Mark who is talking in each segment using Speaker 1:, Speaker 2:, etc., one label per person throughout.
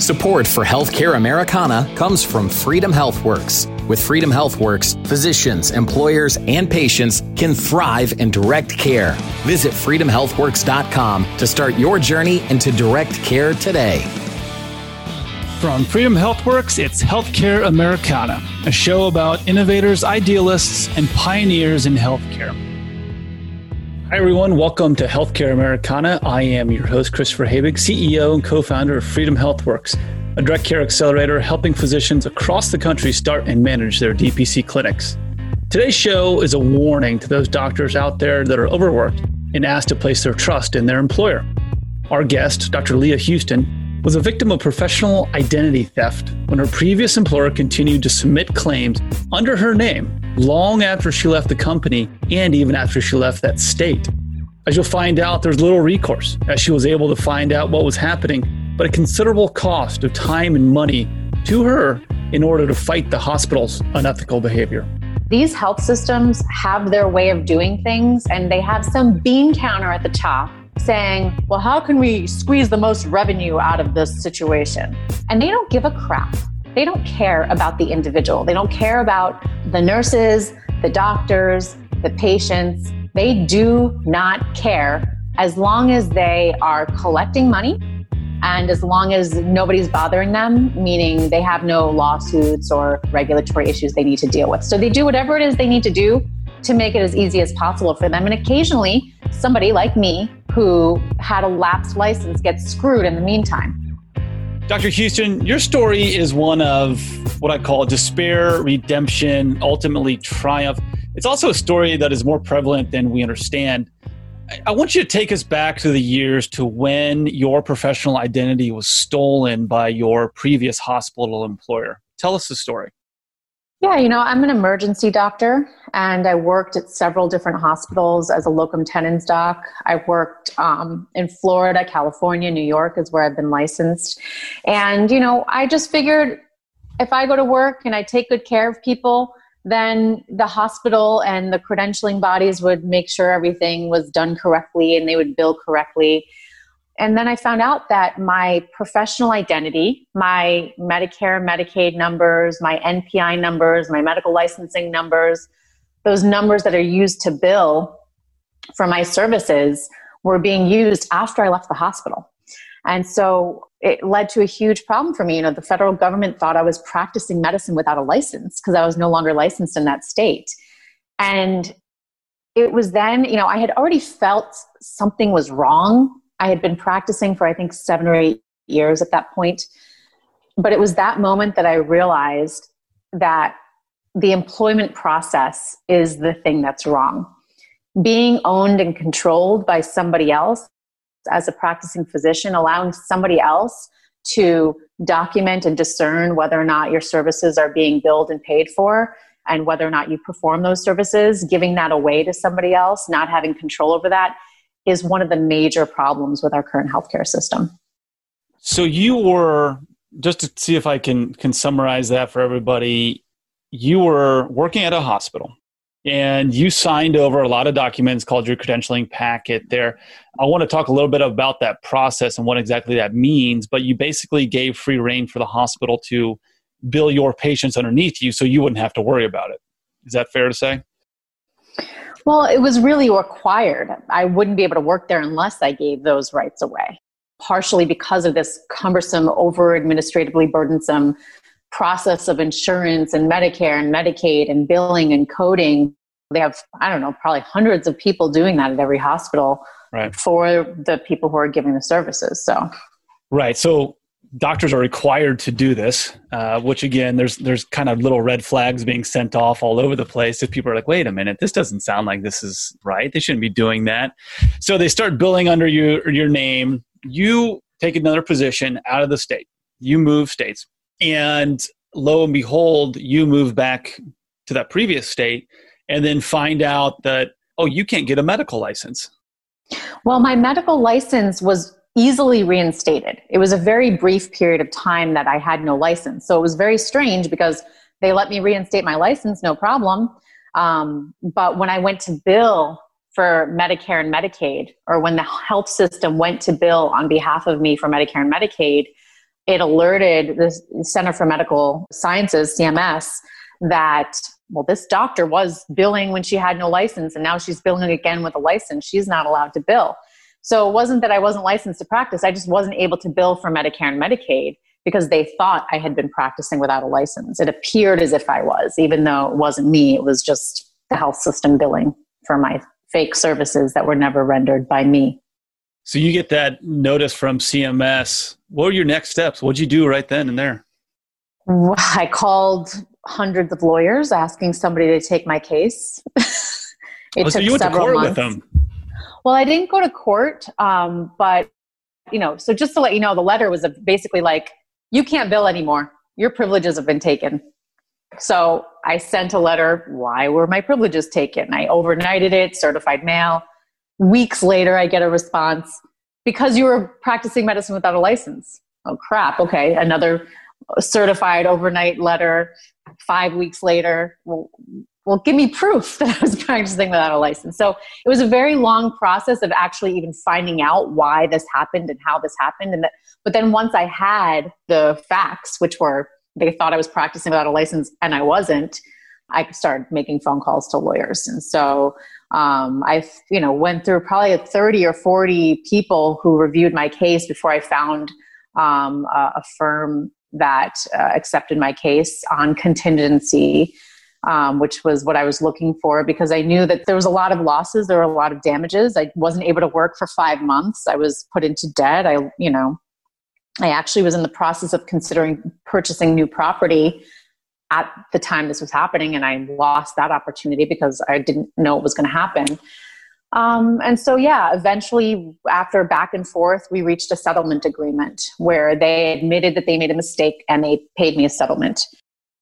Speaker 1: Support for Healthcare Americana comes from Freedom HealthWorks. With Freedom HealthWorks, physicians, employers, and patients can thrive in direct care. Visit freedomhealthworks.com to start your journey into direct care today.
Speaker 2: From Freedom HealthWorks, it's Healthcare Americana, a show about innovators, idealists, and pioneers in healthcare. Hi, everyone. Welcome to Healthcare Americana. I am your host, Christopher Habig, CEO and co founder of Freedom HealthWorks, a direct care accelerator helping physicians across the country start and manage their DPC clinics. Today's show is a warning to those doctors out there that are overworked and asked to place their trust in their employer. Our guest, Dr. Leah Houston, was a victim of professional identity theft when her previous employer continued to submit claims under her name long after she left the company and even after she left that state. As you'll find out, there's little recourse as she was able to find out what was happening, but a considerable cost of time and money to her in order to fight the hospital's unethical behavior.
Speaker 3: These health systems have their way of doing things, and they have some bean counter at the top saying, Well, how can we squeeze the most revenue out of this situation? And they don't give a crap they don't care about the individual. They don't care about the nurses, the doctors, the patients. They do not care as long as they are collecting money and as long as nobody's bothering them, meaning they have no lawsuits or regulatory issues they need to deal with. So they do whatever it is they need to do to make it as easy as possible for them. And occasionally, somebody like me who had a lapsed license gets screwed in the meantime.
Speaker 2: Dr. Houston, your story is one of what I call despair, redemption, ultimately triumph. It's also a story that is more prevalent than we understand. I want you to take us back to the years to when your professional identity was stolen by your previous hospital employer. Tell us the story.
Speaker 3: Yeah, you know, I'm an emergency doctor and I worked at several different hospitals as a locum tenens doc. I worked um, in Florida, California, New York is where I've been licensed. And, you know, I just figured if I go to work and I take good care of people, then the hospital and the credentialing bodies would make sure everything was done correctly and they would bill correctly. And then I found out that my professional identity, my Medicare, Medicaid numbers, my NPI numbers, my medical licensing numbers, those numbers that are used to bill for my services were being used after I left the hospital. And so it led to a huge problem for me. You know, the federal government thought I was practicing medicine without a license because I was no longer licensed in that state. And it was then, you know, I had already felt something was wrong I had been practicing for, I think, seven or eight years at that point. But it was that moment that I realized that the employment process is the thing that's wrong. Being owned and controlled by somebody else as a practicing physician, allowing somebody else to document and discern whether or not your services are being billed and paid for and whether or not you perform those services, giving that away to somebody else, not having control over that is one of the major problems with our current healthcare system.
Speaker 2: So you were just to see if I can can summarize that for everybody. You were working at a hospital and you signed over a lot of documents called your credentialing packet there. I want to talk a little bit about that process and what exactly that means, but you basically gave free rein for the hospital to bill your patients underneath you so you wouldn't have to worry about it. Is that fair to say?
Speaker 3: Well, it was really required. I wouldn't be able to work there unless I gave those rights away, partially because of this cumbersome, over administratively burdensome process of insurance and Medicare and Medicaid and billing and coding. They have, I don't know, probably hundreds of people doing that at every hospital right. for the people who are giving the services. So,
Speaker 2: right. So, doctors are required to do this, uh, which again, there's there's kind of little red flags being sent off all over the place. If people are like, "Wait a minute, this doesn't sound like this is right. They shouldn't be doing that," so they start billing under your your name. You take another position out of the state. You move states, and lo and behold, you move back to that previous state, and then find out that oh, you can't get a medical license.
Speaker 3: Well, my medical license was easily reinstated. It was a very brief period of time that I had no license. So it was very strange because they let me reinstate my license, no problem. Um, but when I went to bill for Medicare and Medicaid, or when the health system went to bill on behalf of me for Medicare and Medicaid, it alerted the Center for Medical Sciences, CMS, that well, this doctor was billing when she had no license, and now she's billing again with a license. She's not allowed to bill. So it wasn't that I wasn't licensed to practice, I just wasn't able to bill for Medicare and Medicaid because they thought I had been practicing without a license. It appeared as if I was, even though it wasn't me, it was just the health system billing for my fake services that were never rendered by me.
Speaker 2: So you get that notice from CMS. What were your next steps? What'd you do right then and there?
Speaker 3: I called hundreds of lawyers asking somebody to take my case. it
Speaker 2: oh, so you went to court months. with them.
Speaker 3: Well, I didn't go to court, um, but you know, so just to let you know, the letter was basically like, "You can't bill anymore. Your privileges have been taken." So I sent a letter. Why were my privileges taken? I overnighted it, certified mail. Weeks later, I get a response because you were practicing medicine without a license. Oh crap! Okay, another certified overnight letter. Five weeks later, well, well, give me proof that I was practicing without a license. So it was a very long process of actually even finding out why this happened and how this happened. And that, but then once I had the facts, which were they thought I was practicing without a license and I wasn't, I started making phone calls to lawyers. And so um, I, you know, went through probably 30 or 40 people who reviewed my case before I found um, a, a, firm that uh, accepted my case on contingency um, which was what I was looking for because I knew that there was a lot of losses, there were a lot of damages. I wasn't able to work for five months. I was put into debt. I, you know, I actually was in the process of considering purchasing new property at the time this was happening, and I lost that opportunity because I didn't know it was going to happen. Um, and so, yeah, eventually, after back and forth, we reached a settlement agreement where they admitted that they made a mistake and they paid me a settlement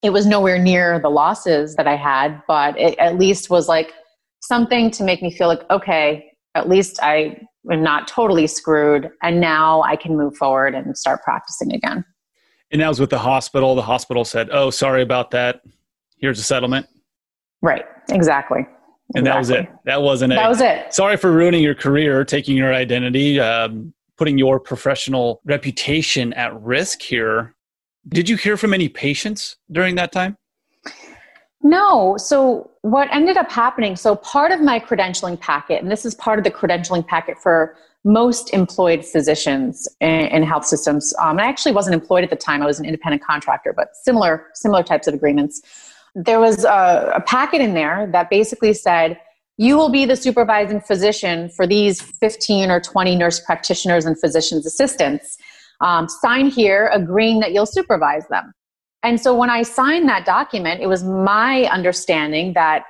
Speaker 3: it was nowhere near the losses that I had, but it at least was like something to make me feel like, okay, at least I am not totally screwed. And now I can move forward and start practicing again.
Speaker 2: And that was with the hospital. The hospital said, oh, sorry about that. Here's a settlement.
Speaker 3: Right. Exactly.
Speaker 2: And exactly. that was it. That wasn't it.
Speaker 3: That was it.
Speaker 2: Sorry for ruining your career, taking your identity, um, putting your professional reputation at risk here did you hear from any patients during that time?
Speaker 3: No. So, what ended up happening so, part of my credentialing packet, and this is part of the credentialing packet for most employed physicians in, health systems. Um, I actually wasn't employed at the time, I was an independent contractor, but similar, similar types of agreements. There was a, a packet in there that basically said, you will be the supervising physician for these 15 or 20 nurse practitioners and physician's assistants um, sign here agreeing that you'll supervise them. And so when I signed that document, it was my understanding that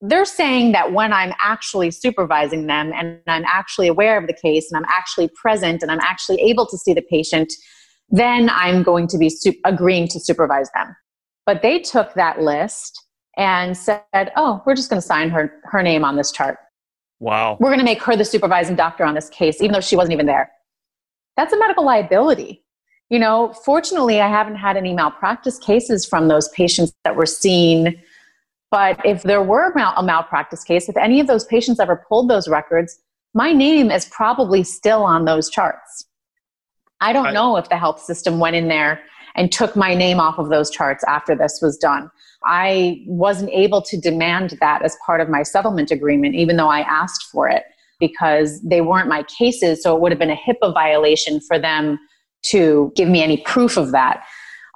Speaker 3: they're saying that when I'm actually supervising them and I'm actually aware of the case and I'm actually present and I'm actually able to see the patient, then I'm going to be su- agreeing to supervise them. But they took that list and said, oh, we're just going to sign her, her name on this chart.
Speaker 2: Wow.
Speaker 3: We're going to make her the supervising doctor on this case, even though she wasn't even there that's a medical liability. You know, fortunately, I haven't had any malpractice cases from those patients that were seen. But if there were a malpractice case, if any of those patients ever pulled those records, my name is probably still on those charts. I don't I, know if the health system went in there and took my name off of those charts after this was done. I wasn't able to demand that as part of my settlement agreement, even though I asked for it because they weren't my cases. So it would have been a HIPAA violation for them to give me any proof of that.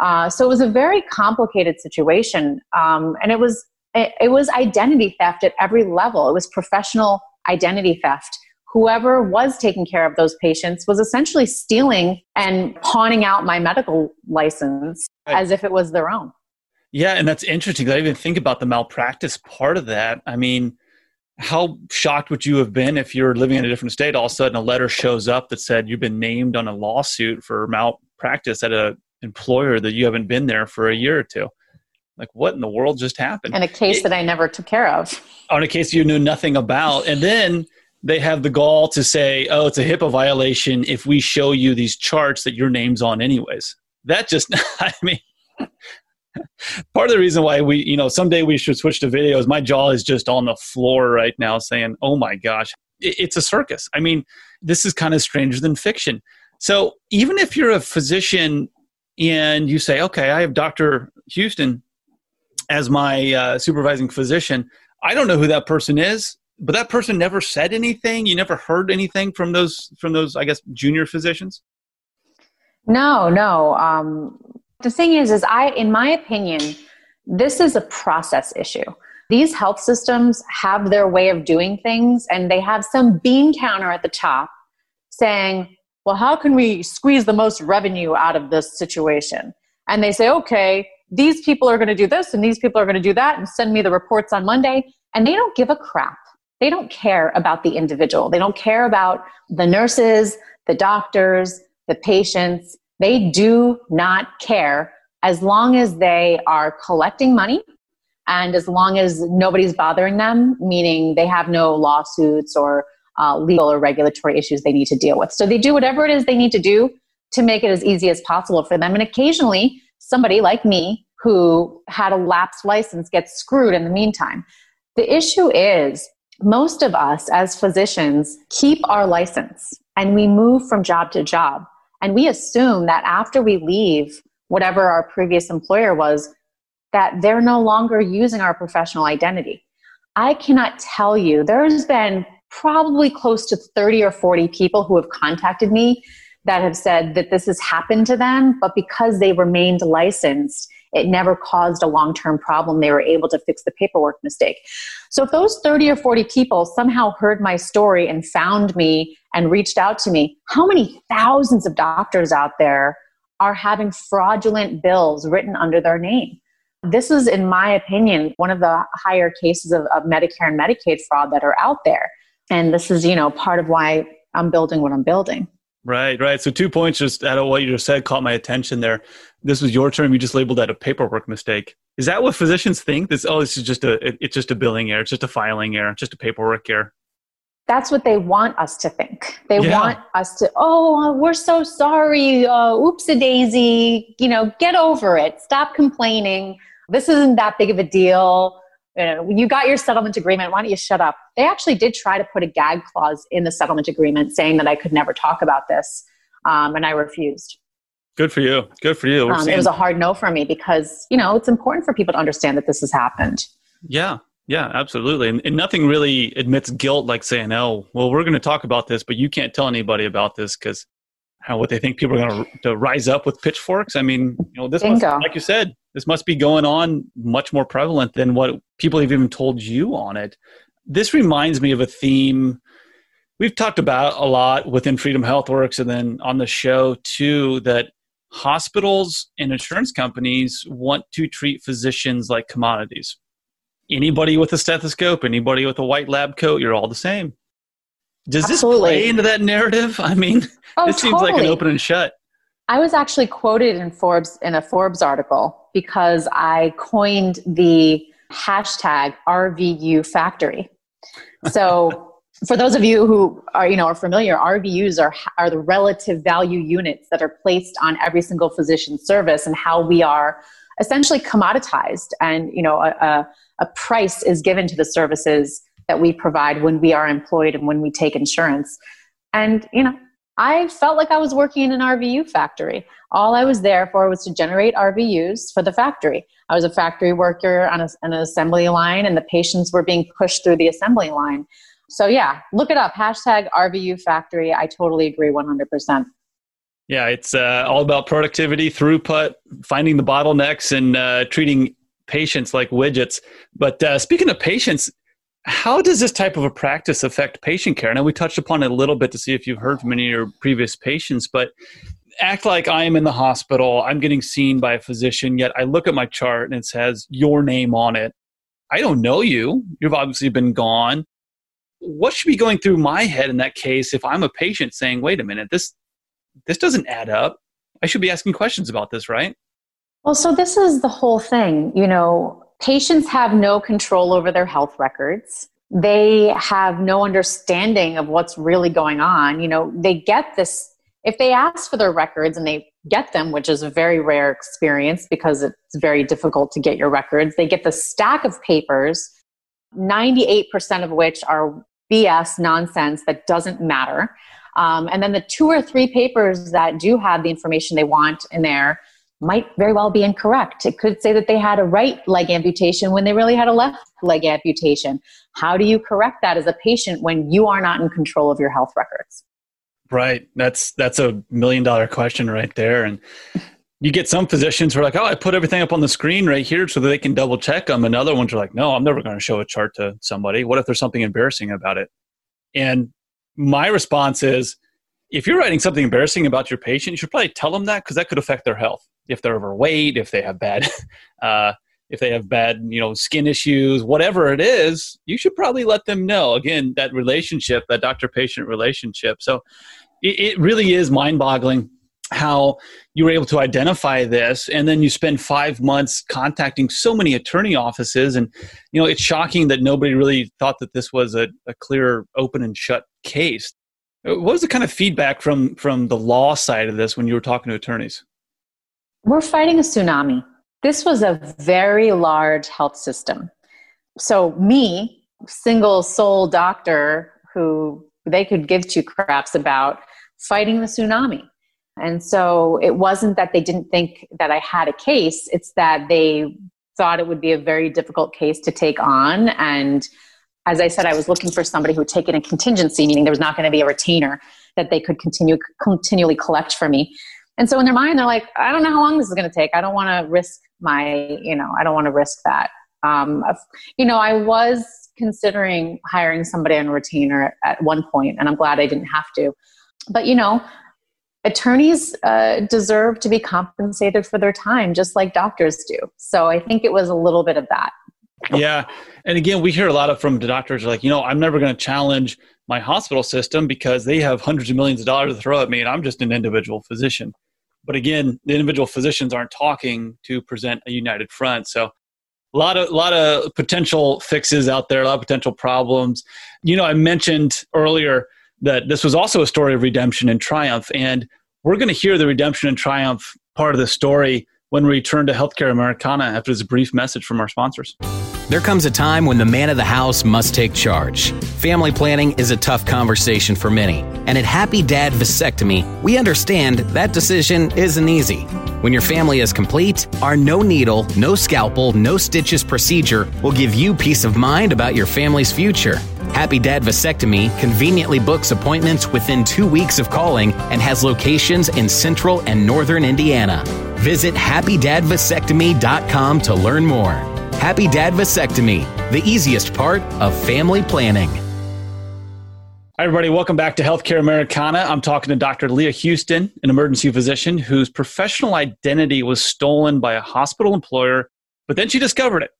Speaker 3: Uh, so it was a very complicated situation. Um, and it was, it, it was identity theft at every level. It was professional identity theft whoever was taking care of those patients was essentially stealing and pawning out my medical license right. as if it was their own.
Speaker 2: Yeah, and that's interesting. I even think about the malpractice part of that. I mean, how shocked would you have been if you're living in a different state? All of a sudden a letter shows up that said you've been named on a lawsuit for malpractice at a employer that you haven't been there for a year or two. Like what in the world just happened?
Speaker 3: In a case it, that i never took care of.
Speaker 2: On a case you knew nothing about. And then they have the gall to say oh it's a hipaa violation if we show you these charts that your name's on anyways. That just i mean part of the reason why we, you know, someday we should switch to videos. My jaw is just on the floor right now saying, oh my gosh, it's a circus. I mean, this is kind of stranger than fiction. So even if you're a physician and you say, okay, I have Dr. Houston as my uh, supervising physician, I don't know who that person is, but that person never said anything. You never heard anything from those from those, I guess, junior physicians.
Speaker 3: No, no. Um, the thing is, is I, in my opinion, this is a process issue. These health systems have their way of doing things, and they have some bean counter at the top saying, well, how can we squeeze the most revenue out of this situation? And they say, okay, these people are going to do this and these people are going to do that and send me the reports on Monday. And they don't give a crap. They don't care about the individual. They don't care about the nurses, the doctors, the patients. They do not care as long as they are collecting money and as long as nobody's bothering them, meaning they have no lawsuits or uh, legal or regulatory issues they need to deal with. So they do whatever it is they need to do to make it as easy as possible for them. And occasionally, somebody like me who had a lapsed license gets screwed in the meantime. The issue is most of us as physicians keep our license and we move from job to job. And we assume that after we leave whatever our previous employer was, that they're no longer using our professional identity. I cannot tell you, there's been probably close to 30 or 40 people who have contacted me that have said that this has happened to them, but because they remained licensed, it never caused a long term problem. They were able to fix the paperwork mistake. So, if those 30 or 40 people somehow heard my story and found me and reached out to me, how many thousands of doctors out there are having fraudulent bills written under their name? This is, in my opinion, one of the higher cases of, of Medicare and Medicaid fraud that are out there. And this is, you know, part of why I'm building what I'm building.
Speaker 2: Right, right. So two points just out of what you just said caught my attention there. This was your term. You just labeled that a paperwork mistake. Is that what physicians think? This oh, this is just a it, it's just a billing error. It's just a filing error. It's just a paperwork error.
Speaker 3: That's what they want us to think. They yeah. want us to oh, we're so sorry. Uh, oops a daisy. You know, get over it. Stop complaining. This isn't that big of a deal you know, you got your settlement agreement. Why don't you shut up? They actually did try to put a gag clause in the settlement agreement saying that I could never talk about this, um, and I refused.
Speaker 2: Good for you. Good for you.
Speaker 3: Um, it was a hard no for me because you know it's important for people to understand that this has happened.
Speaker 2: Yeah, yeah, absolutely. And, and nothing really admits guilt like saying, "Oh, well, we're going to talk about this, but you can't tell anybody about this because how what they think people are going to rise up with pitchforks." I mean, you know, this must, like you said, this must be going on much more prevalent than what people have even told you on it. This reminds me of a theme we've talked about a lot within Freedom HealthWorks and then on the show too that hospitals and insurance companies want to treat physicians like commodities. Anybody with a stethoscope, anybody with a white lab coat, you're all the same. Does Absolutely. this play into that narrative? I mean, oh, this totally. seems like an open and shut.
Speaker 3: I was actually quoted in Forbes in a Forbes article because I coined the hashtag RVU factory. So for those of you who are you know are familiar, RVUs are are the relative value units that are placed on every single physician service and how we are essentially commoditized and you know a, a price is given to the services that we provide when we are employed and when we take insurance. And you know, I felt like I was working in an RVU factory. All I was there for was to generate RVUs for the factory. I was a factory worker on, a, an assembly line, and the patients were being pushed through the assembly line. So, yeah, look it up. Hashtag RVU factory. I totally agree 100%.
Speaker 2: Yeah, it's uh, all about productivity, throughput, finding the bottlenecks, and uh, treating patients like widgets. But uh, speaking of patients, how does this type of a practice affect patient care? Now, we touched upon it a little bit to see if you've heard from any of your previous patients, but act like I am in the hospital, I'm getting seen by a physician, yet I look at my chart and it says your name on it. I don't know you. You've obviously been gone. What should be going through my head in that case if I'm a patient saying, wait a minute, this this doesn't add up? I should be asking questions about this, right?
Speaker 3: Well, so this is the whole thing. You know, Patients have no control over their health records. They have no understanding of what's really going on. You know, they get this, if they ask for their records and they get them, which is a very rare experience because it's very difficult to get your records, they get the stack of papers, 98% of which are BS nonsense that doesn't matter. Um, and then the two or three papers that do have the information they want in there might very well be incorrect. It could say that they had a right leg amputation when they really had a left leg amputation. How do you correct that as a patient when you are not in control of your health records?
Speaker 2: Right. That's that's a million dollar question right there. And you get some physicians who are like, "Oh, I put everything up on the screen right here so that they can double check them," and other ones are like, "No, I'm never going to show a chart to somebody. What if there's something embarrassing about it?" And my response is, if you're writing something embarrassing about your patient, you should probably tell them that because that could affect their health if they're overweight, if they have bad, uh, if they have bad, you know, skin issues, whatever it is, you should probably let them know. Again, that relationship, that doctor-patient relationship. So it, it really is mind-boggling how you were able to identify this and then you spend five months contacting so many attorney offices and you know it's shocking that nobody really thought that this was a, a clear open and shut case Uh, what was the kind of feedback from from the law side of this when you were talking to attorneys
Speaker 3: we're fighting a tsunami. This was a very large health system. So, me, single sole doctor who they could give two craps about, fighting the tsunami. And so it wasn't that they didn't think that I had a case, it's that they thought it would be a very difficult case to take on. And as I said, I was looking for somebody who would take in a contingency, meaning there was not going to be a retainer that they could continue continually collect for me. And so in their mind, they're like, I don't know how long this is going to take. I don't want to risk my, you know, I don't want to risk that. Um, you know, I was considering hiring somebody on a retainer at one point, and I'm glad I didn't have to. But, you know, attorneys uh, deserve to be compensated for their time, just like doctors do. So I think it was a little bit of that.
Speaker 2: Yeah. And again, we hear a lot of from the doctors like, you know, I'm never going to challenge my hospital system because they have hundreds of millions of dollars to throw at me and I'm just an individual physician. But again, the individual physicians aren't talking to present a united front. So a lot of a lot of potential fixes out there, a lot of potential problems. You know, I mentioned earlier that this was also a story of redemption and triumph, and we're going to hear the redemption and triumph part of the story when we return to Healthcare Americana after this brief message from our sponsors.
Speaker 1: There comes a time when the man of the house must take charge. Family planning is a tough conversation for many, and at Happy Dad Vasectomy, we understand that decision isn't easy. When your family is complete, our no needle, no scalpel, no stitches procedure will give you peace of mind about your family's future. Happy Dad Vasectomy conveniently books appointments within two weeks of calling and has locations in central and northern Indiana. Visit happydadvasectomy.com to learn more. Happy Dad Vasectomy, the easiest part of family planning.
Speaker 2: Hi, everybody. Welcome back to Healthcare Americana. I'm talking to Dr. Leah Houston, an emergency physician whose professional identity was stolen by a hospital employer, but then she discovered it.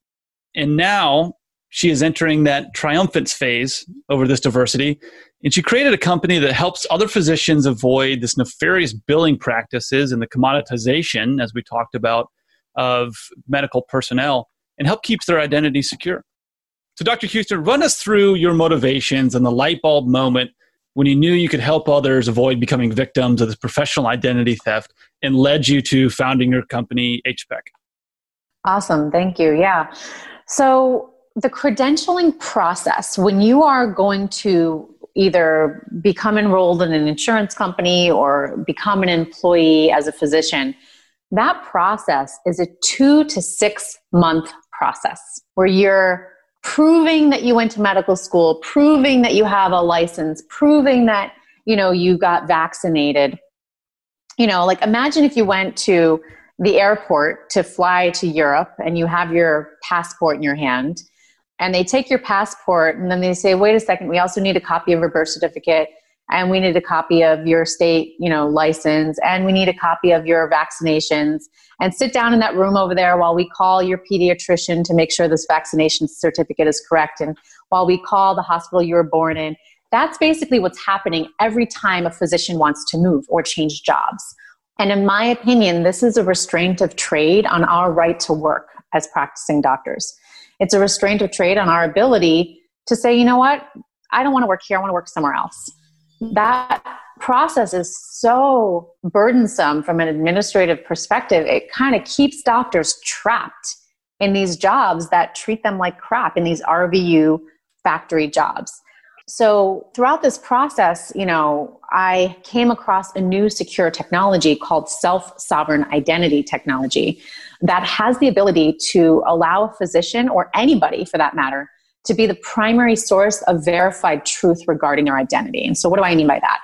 Speaker 2: And now she is entering that triumphance phase over this diversity. And she created a company that helps other physicians avoid this nefarious billing practices and the commoditization, as we talked about, of medical personnel and help keep their identity secure. So, Dr. Houston, run us through your motivations and the light bulb moment when you knew you could help others avoid becoming victims of this professional identity theft and led you to founding your company, HPEC.
Speaker 3: Awesome. Thank you. Yeah. So, the credentialing process, when you are going to either become enrolled in an insurance company or become an employee as a physician, that process is a two to six month process where you're proving that you went to medical school, proving that you have a license, proving that, you know, you got vaccinated. You know, like imagine if you went to the airport to fly to Europe and you have your passport in your hand and they take your passport and then they say, wait a second, we also need a copy of your birth certificate and we need a copy of your state you know license and we need a copy of your vaccinations. And sit down in that room over there while we call your pediatrician to make sure this vaccination certificate is correct. And while we call the hospital you were born in that's basically what's happening every time a physician wants to move or change jobs. And in my opinion this is a restraint of trade on our right to work as practicing doctors. It's a restraint of trade on our ability to say you know what? I don't want to work here. I want to work somewhere else that process is so burdensome from an administrative perspective. It kind of keeps doctors trapped in these jobs that treat them like crap, in these RVU factory jobs. So throughout this process, you know, I came across a new secure technology called self sovereign identity technology that has the ability to allow a physician or anybody for that matter to be the primary source of verified truth regarding their identity. And so, what do I mean by that?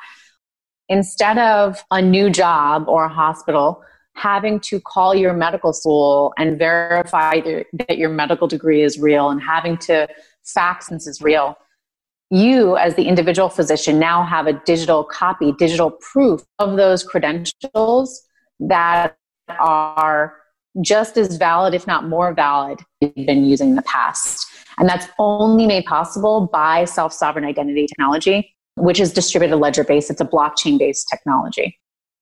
Speaker 3: Instead of a new job or a hospital having to call your medical school and verify that your medical degree is real and having to fax this is real, you as the individual physician now have a digital copy, digital proof of those credentials that are just as valid, if not more valid, been using in the past. And that's only made possible by self sovereign identity technology, which is distributed ledger based. It's a blockchain based technology.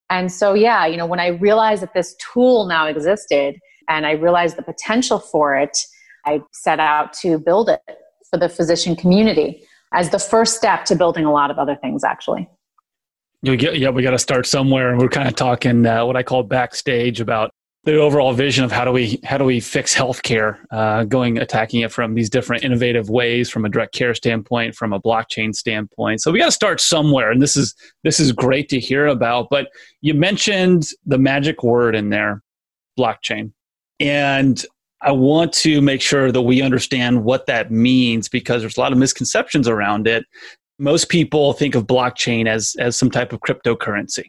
Speaker 3: And so, yeah, you know, when I realized that this tool now existed and I realized the potential for it, I set out to build it for the physician community as the first step to building a lot of other things, actually.
Speaker 2: Yeah, we got to start somewhere. And we're kind of talking uh, what I call backstage about the overall vision of how do we how do we fix healthcare, uh, going attacking it from these different innovative ways, from a direct care standpoint, from a blockchain standpoint. So we got to start somewhere, and this is this is great to hear about. But you mentioned the magic word in there, blockchain, and I want to make sure that we understand what that means because there's a lot of misconceptions around it. Most people think of blockchain as as some type of cryptocurrency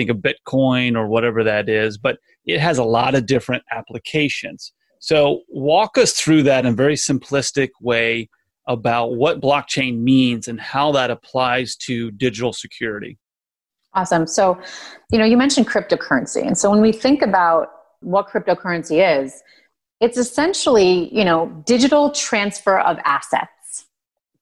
Speaker 2: think of Bitcoin or whatever that is, but it has a lot of different applications. So, walk us through that in a very simplistic way about what blockchain means and how that applies to digital security.
Speaker 3: Awesome. So, you know, you mentioned cryptocurrency. And so when we think about what cryptocurrency is, it's essentially, you know, digital transfer of assets.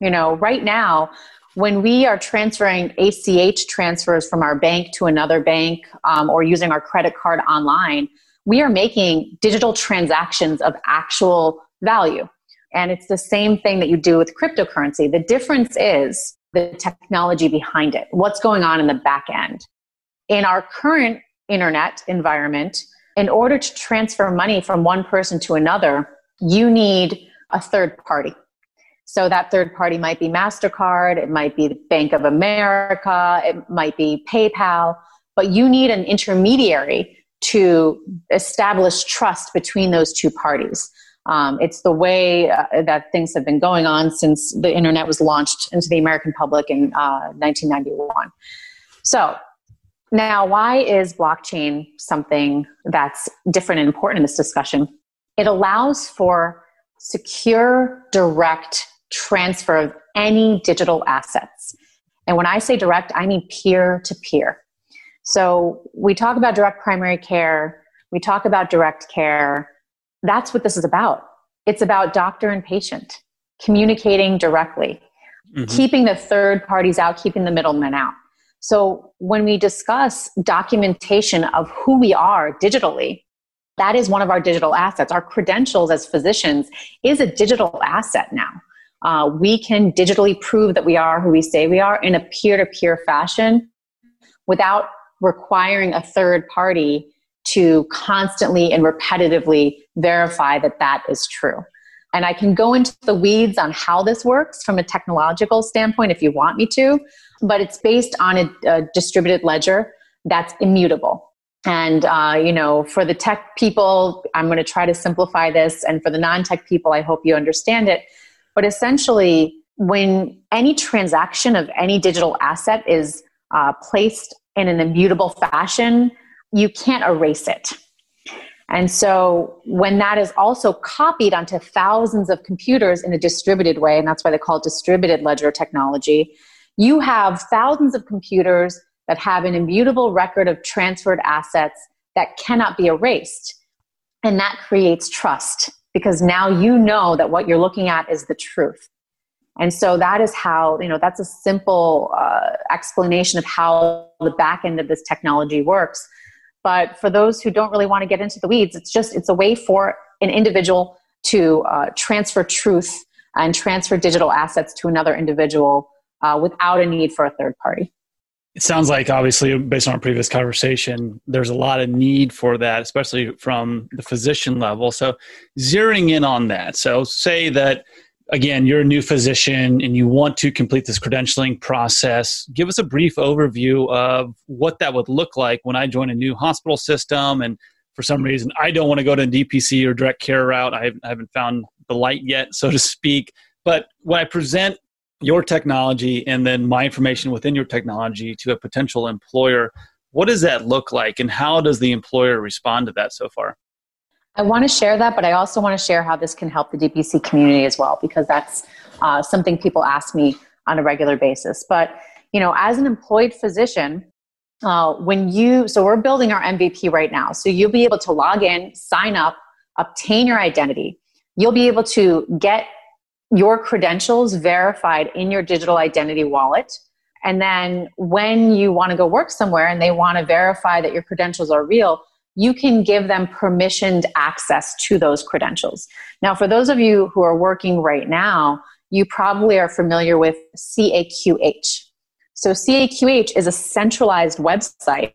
Speaker 3: You know, right now, when we are transferring ACH transfers from our bank to another bank um, or using our credit card online, we are making digital transactions of actual value. And it's the same thing that you do with cryptocurrency. The difference is the technology behind it, what's going on in the back end. In our current internet environment, in order to transfer money from one person to another, you need a third party. So that third party might be MasterCard, it might be Bank of America, it might be PayPal, but you need an intermediary to establish trust between those two parties. Um, it's the way uh, that things have been going on since the internet was launched into the American public in uh, 1991. So, now why is blockchain something that's different and important in this discussion? It allows for secure, direct transfer of any digital assets. And when I say direct, I mean peer to peer. So we talk about direct primary care, we talk about direct care. That's what this is about. It's about doctor and patient communicating directly, mm-hmm. keeping the third parties out, keeping the middlemen out. So when we discuss documentation of who we are digitally, that is one of our digital assets. Our credentials as physicians is a digital asset now. Uh, we can digitally prove that we are who we say we are in a peer to peer fashion without requiring a third party to constantly and repetitively verify that that is true. And I can go into the weeds on how this works from a technological standpoint if you want me to, but it's based on a, a distributed ledger that's immutable. And, uh, you know, for the tech people, I'm going to try to simplify this. And for the non tech people, I hope you understand it. But essentially, when any transaction of any digital asset is uh, placed in an immutable fashion, you can't erase it. And so when that is also copied onto thousands of computers in a distributed way, and that's why they call it distributed ledger technology, you have thousands of computers that have an immutable record of transferred assets that cannot be erased. And that creates trust because now you know that what you're looking at is the truth. And so that is how, you know, that's a simple uh, explanation of how the back end of this technology works. But for those who don't really want to get into the weeds, it's just, it's a way for an individual to uh, transfer truth and transfer digital assets to another individual uh, without a need for a third party
Speaker 2: it sounds like obviously based on our previous conversation there's a lot of need for that especially from the physician level so zeroing in on that so say that again, you're a new physician and you want to complete this credentialing process. Give us a brief overview of what that would look like when I join a new hospital system. And for some reason, I don't want to go to a DPC or direct care route. I haven't found the light yet, so to speak. But when I present your technology and then my information within your technology to a potential employer, what does that look like and how does the employer respond to that so far?
Speaker 3: I want to share that, but I also want to share how this can help the DPC community as well, because that's uh, something people ask me on a regular basis. But, you know, as an employed physician, uh, when you, so we're building our MVP right now. So you'll be able to log in, sign up, obtain your identity. You'll be able to get your credentials verified in your digital identity wallet. And then when you want to go work somewhere and they want to verify that your credentials are real, you can give them permissioned access to those credentials. Now, for those of you who are working right now, you probably are familiar with CAQH. So, CAQH is a centralized website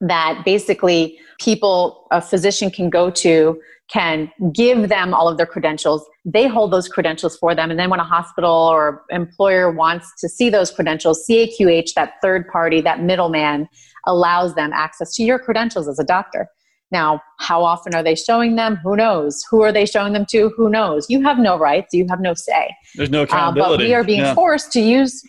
Speaker 3: that basically people, a physician can go to, can give them all of their credentials. They hold those credentials for them. And then when a hospital or employer wants to see those credentials, CAQH, that third party, that middleman, allows them access to your credentials as a doctor. Now, how often are they showing them? Who knows? Who are they showing them to? Who knows? You have no rights. You have no say.
Speaker 2: There's no accountability. Uh,
Speaker 3: but we are being yeah. forced to use,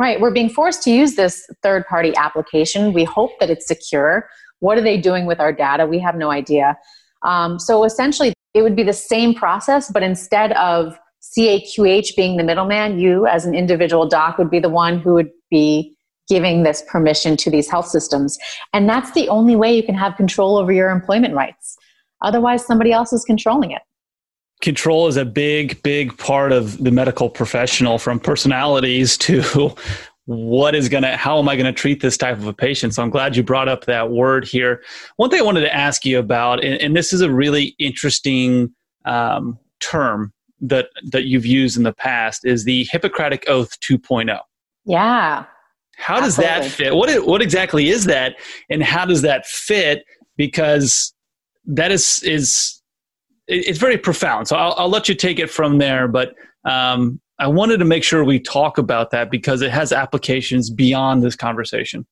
Speaker 3: right, we're being forced to use this third party application. We hope that it's secure. What are they doing with our data? We have no idea. Um, so essentially, it would be the same process, but instead of CAQH being the middleman, you as an individual doc would be the one who would be giving this permission to these health systems. And that's the only way you can have control over your employment rights. Otherwise, somebody else is controlling it.
Speaker 2: Control is a big, big part of the medical professional from personalities to what is going to, how am I going to treat this type of a patient? So I'm glad you brought up that word here. One thing I wanted to ask you about, and, and this is a really interesting um, term that, that you've used in the past, is the Hippocratic Oath 2.0.
Speaker 3: Yeah.
Speaker 2: How does Absolutely. that fit? What what exactly is that, and how does that fit? Because that is is it's very profound. So I'll, I'll let you take it from there. But um, I wanted to make sure we talk about that because it has applications beyond this conversation.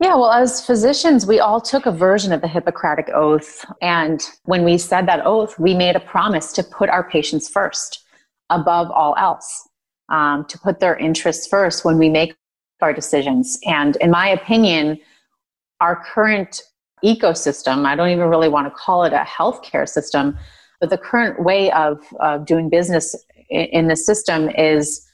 Speaker 3: Yeah, well, as physicians, we all took a version of the Hippocratic Oath. And when we said that oath, we made a promise to put our patients first above all else, um, to put their interests first when we make our decisions. And in my opinion, our current ecosystem, I don't even really want to call it a healthcare system, but the current way of, of doing business in, in the system is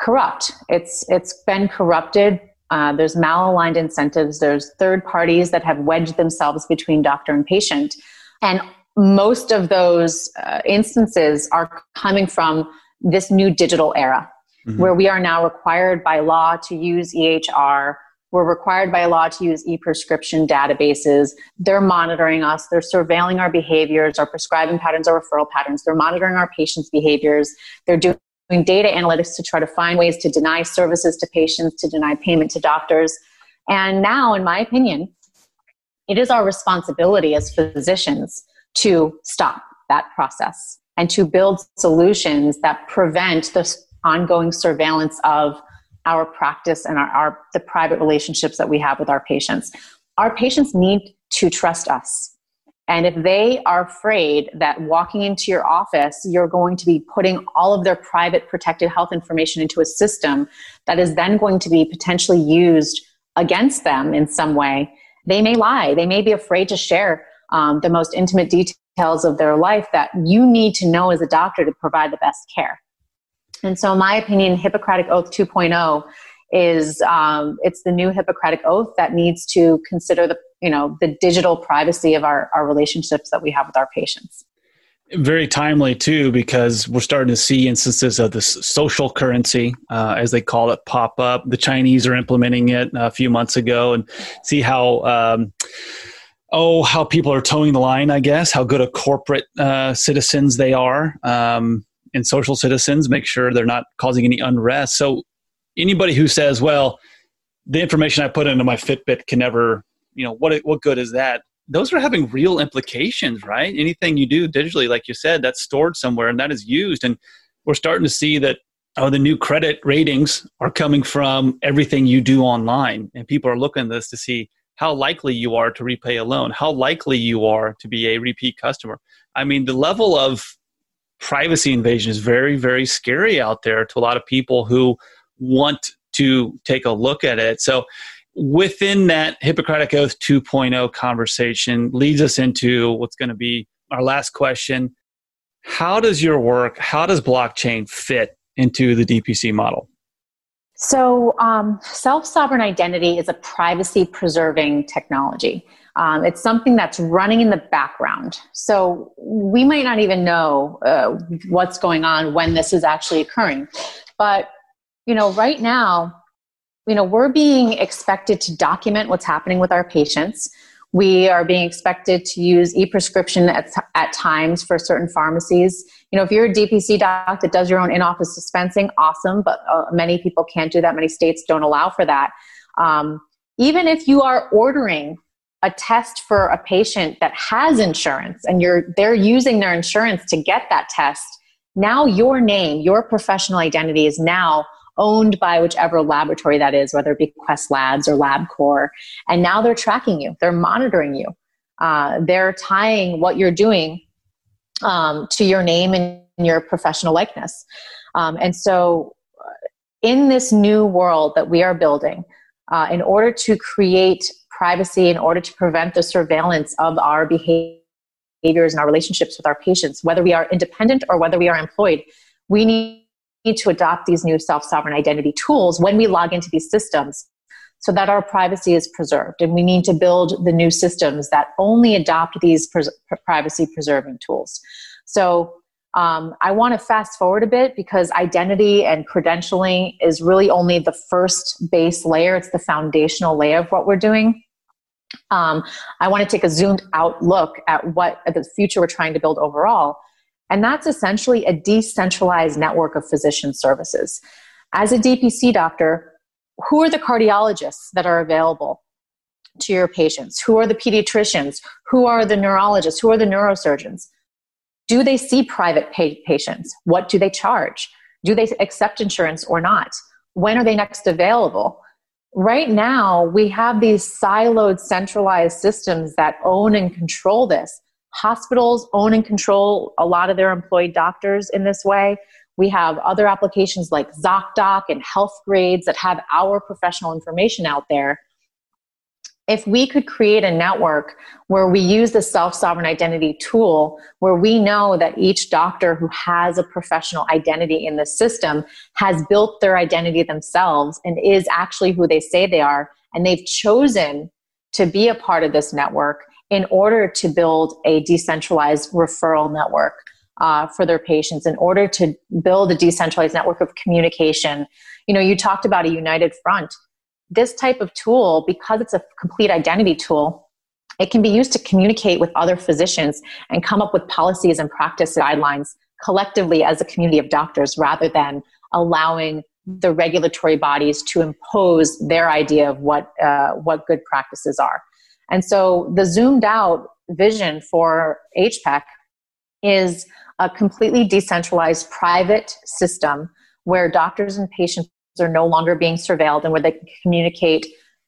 Speaker 3: corrupt. It's, it's been corrupted. Uh, there's malaligned incentives. There's third parties that have wedged themselves between doctor and patient. And most of those uh, instances are coming from this new digital era mm-hmm. where we are now required by law to use EHR. We're required by law to use e-prescription databases. They're monitoring us. They're surveilling our behaviors, our prescribing patterns, our referral patterns. They're monitoring our patients' behaviors. They're doing data analytics to try to find ways to deny services to patients, to deny payment to doctors. And now, in my opinion, it is our responsibility as physicians to stop that process and to build solutions that prevent this ongoing surveillance of our practice and our, our, the private relationships that we have with our patients. Our patients need to trust us. And if they are afraid that walking into your office, you're going to be putting all of their private protected health information into a system that is then going to be potentially used against them in some way, they may lie. They may be afraid to share um, the most intimate details of their life that you need to know as a doctor to provide the best care. And so, in my opinion, Hippocratic Oath 2.0 is um, it's the new Hippocratic Oath that needs to consider the you know the digital privacy of our, our relationships that we have with our patients.
Speaker 2: Very timely too, because we're starting to see instances of this social currency, uh, as they call it, pop up. The Chinese are implementing it a few months ago, and see how. Um, oh, how people are toeing the line, I guess, how good a corporate uh, citizens they are. Um, and social citizens, make sure they're not causing any unrest. So anybody who says, well, the information I put into my Fitbit can never, you know, what what good is that? Those are having real implications, right? Anything you do digitally, like you said, that's stored somewhere and that is used. And we're starting to see that oh, the new credit ratings are coming from everything you do online. And people are looking at this to see how likely you are to repay a loan, how likely you are to be a repeat customer. I mean, the level of privacy invasion is very, very scary out there to a lot of people who want to take a look at it. So, within that Hippocratic Oath 2.0 conversation, leads us into what's going to be our last question. How does your work, how does blockchain fit into the DPC model?
Speaker 3: So, um, self sovereign identity is a privacy preserving technology. Um, it's something that's running in the background. So, we might not even know uh, what's going on when this is actually occurring. But, you know, right now, you know, we're being expected to document what's happening with our patients. We are being expected to use e-prescription at, at times for certain pharmacies. You know, if you're a DPC doc that does your own in-office dispensing, awesome, but uh, many people can't do that. Many states don't allow for that. Um, even if you are ordering a test for a patient that has insurance and you're they're using their insurance to get that test, now your name, your professional identity is now owned by whichever laboratory that is, whether it be Quest Labs or LabCorp. And now they're tracking you, they're monitoring you. Uh, they're tying what you're doing um, to your name and your professional likeness. Um, and so, uh, in this new world that we are building, uh, in order to create privacy, in order to prevent the surveillance of our behaviors and our relationships with our patients, whether we are independent or whether we are employed, we need to adopt these new self sovereign identity tools when we log into these systems so that our privacy is preserved. And we need to build the new systems that only adopt these pres- privacy preserving tools. So um, I want to fast forward a bit because identity and credentialing is really only the first base layer, it's the foundational layer of what we're doing. Um, I want to take a zoomed out look at what at the future we're trying to build overall. And that's essentially a decentralized network of physician services. As a DPC doctor, who are the cardiologists that are available to your patients? Who are the pediatricians? Who are the neurologists? Who are the neurosurgeons? Do they see private patients? What do they charge? Do they accept insurance or not? When are they next available? Right now, we have these siloed, centralized systems that own and control this. Hospitals own and control a lot of their employed doctors in this way. We have other applications like ZocDoc and Healthgrades that have our professional information out there. If we could create a network where we use the self sovereign identity tool, where we know that each doctor who has a professional identity in the system has built their identity themselves and is actually who they say they are, and they've chosen to be a part of this network, in order to build a decentralized referral network uh, for their patients, in order to build a decentralized network of communication. You know, you talked about a united front. This type of tool, because it's a complete identity tool, it can be used to communicate with other physicians and come up with policies and practice guidelines collectively as a community of doctors rather than allowing the regulatory bodies to impose their idea of what, uh, what good practices are. And so the zoomed out vision for HPEC is a completely decentralized private system where doctors and patients are no longer being surveilled and where they can communicate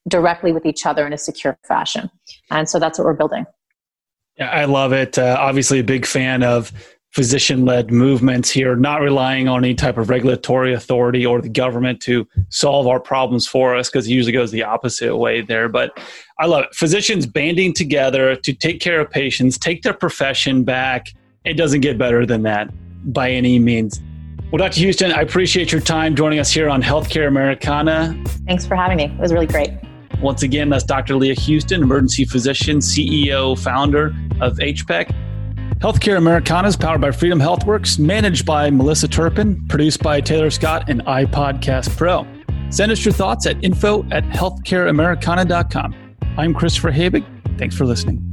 Speaker 3: directly with each other in a secure fashion. And so that's what we're building.
Speaker 2: Yeah, I love it. Uh, obviously, a big fan of physician led movements here, not relying on any type of regulatory authority or the government to solve our problems for us, because it usually goes the opposite way there. But I love it. Physicians banding together to take care of patients, take their profession back. It doesn't get better than that by any means. Well, Dr. Houston, I appreciate your time joining us here on Healthcare Americana.
Speaker 3: Thanks for having me. It was really great.
Speaker 2: Once again, that's Dr. Leah Houston, emergency physician, CEO, founder of HPEC. Healthcare Americana is powered by Freedom HealthWorks, managed by Melissa Turpin, produced by Taylor Scott and iPodcast Pro. Send us your thoughts at info at healthcareamericana.com. I'm Christopher Habig. Thanks for listening.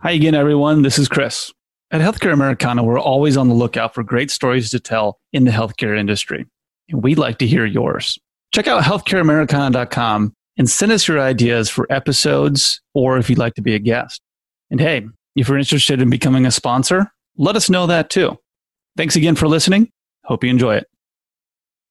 Speaker 2: Hi again, everyone. This is Chris. At Healthcare Americana, we're always on the lookout for great stories to tell in the healthcare industry. And we'd like to hear yours. Check out healthcareamericana.com and send us your ideas for episodes or if you'd like to be a guest. And hey, If you're interested in becoming a sponsor, let us know that too. Thanks again for listening. Hope you enjoy it.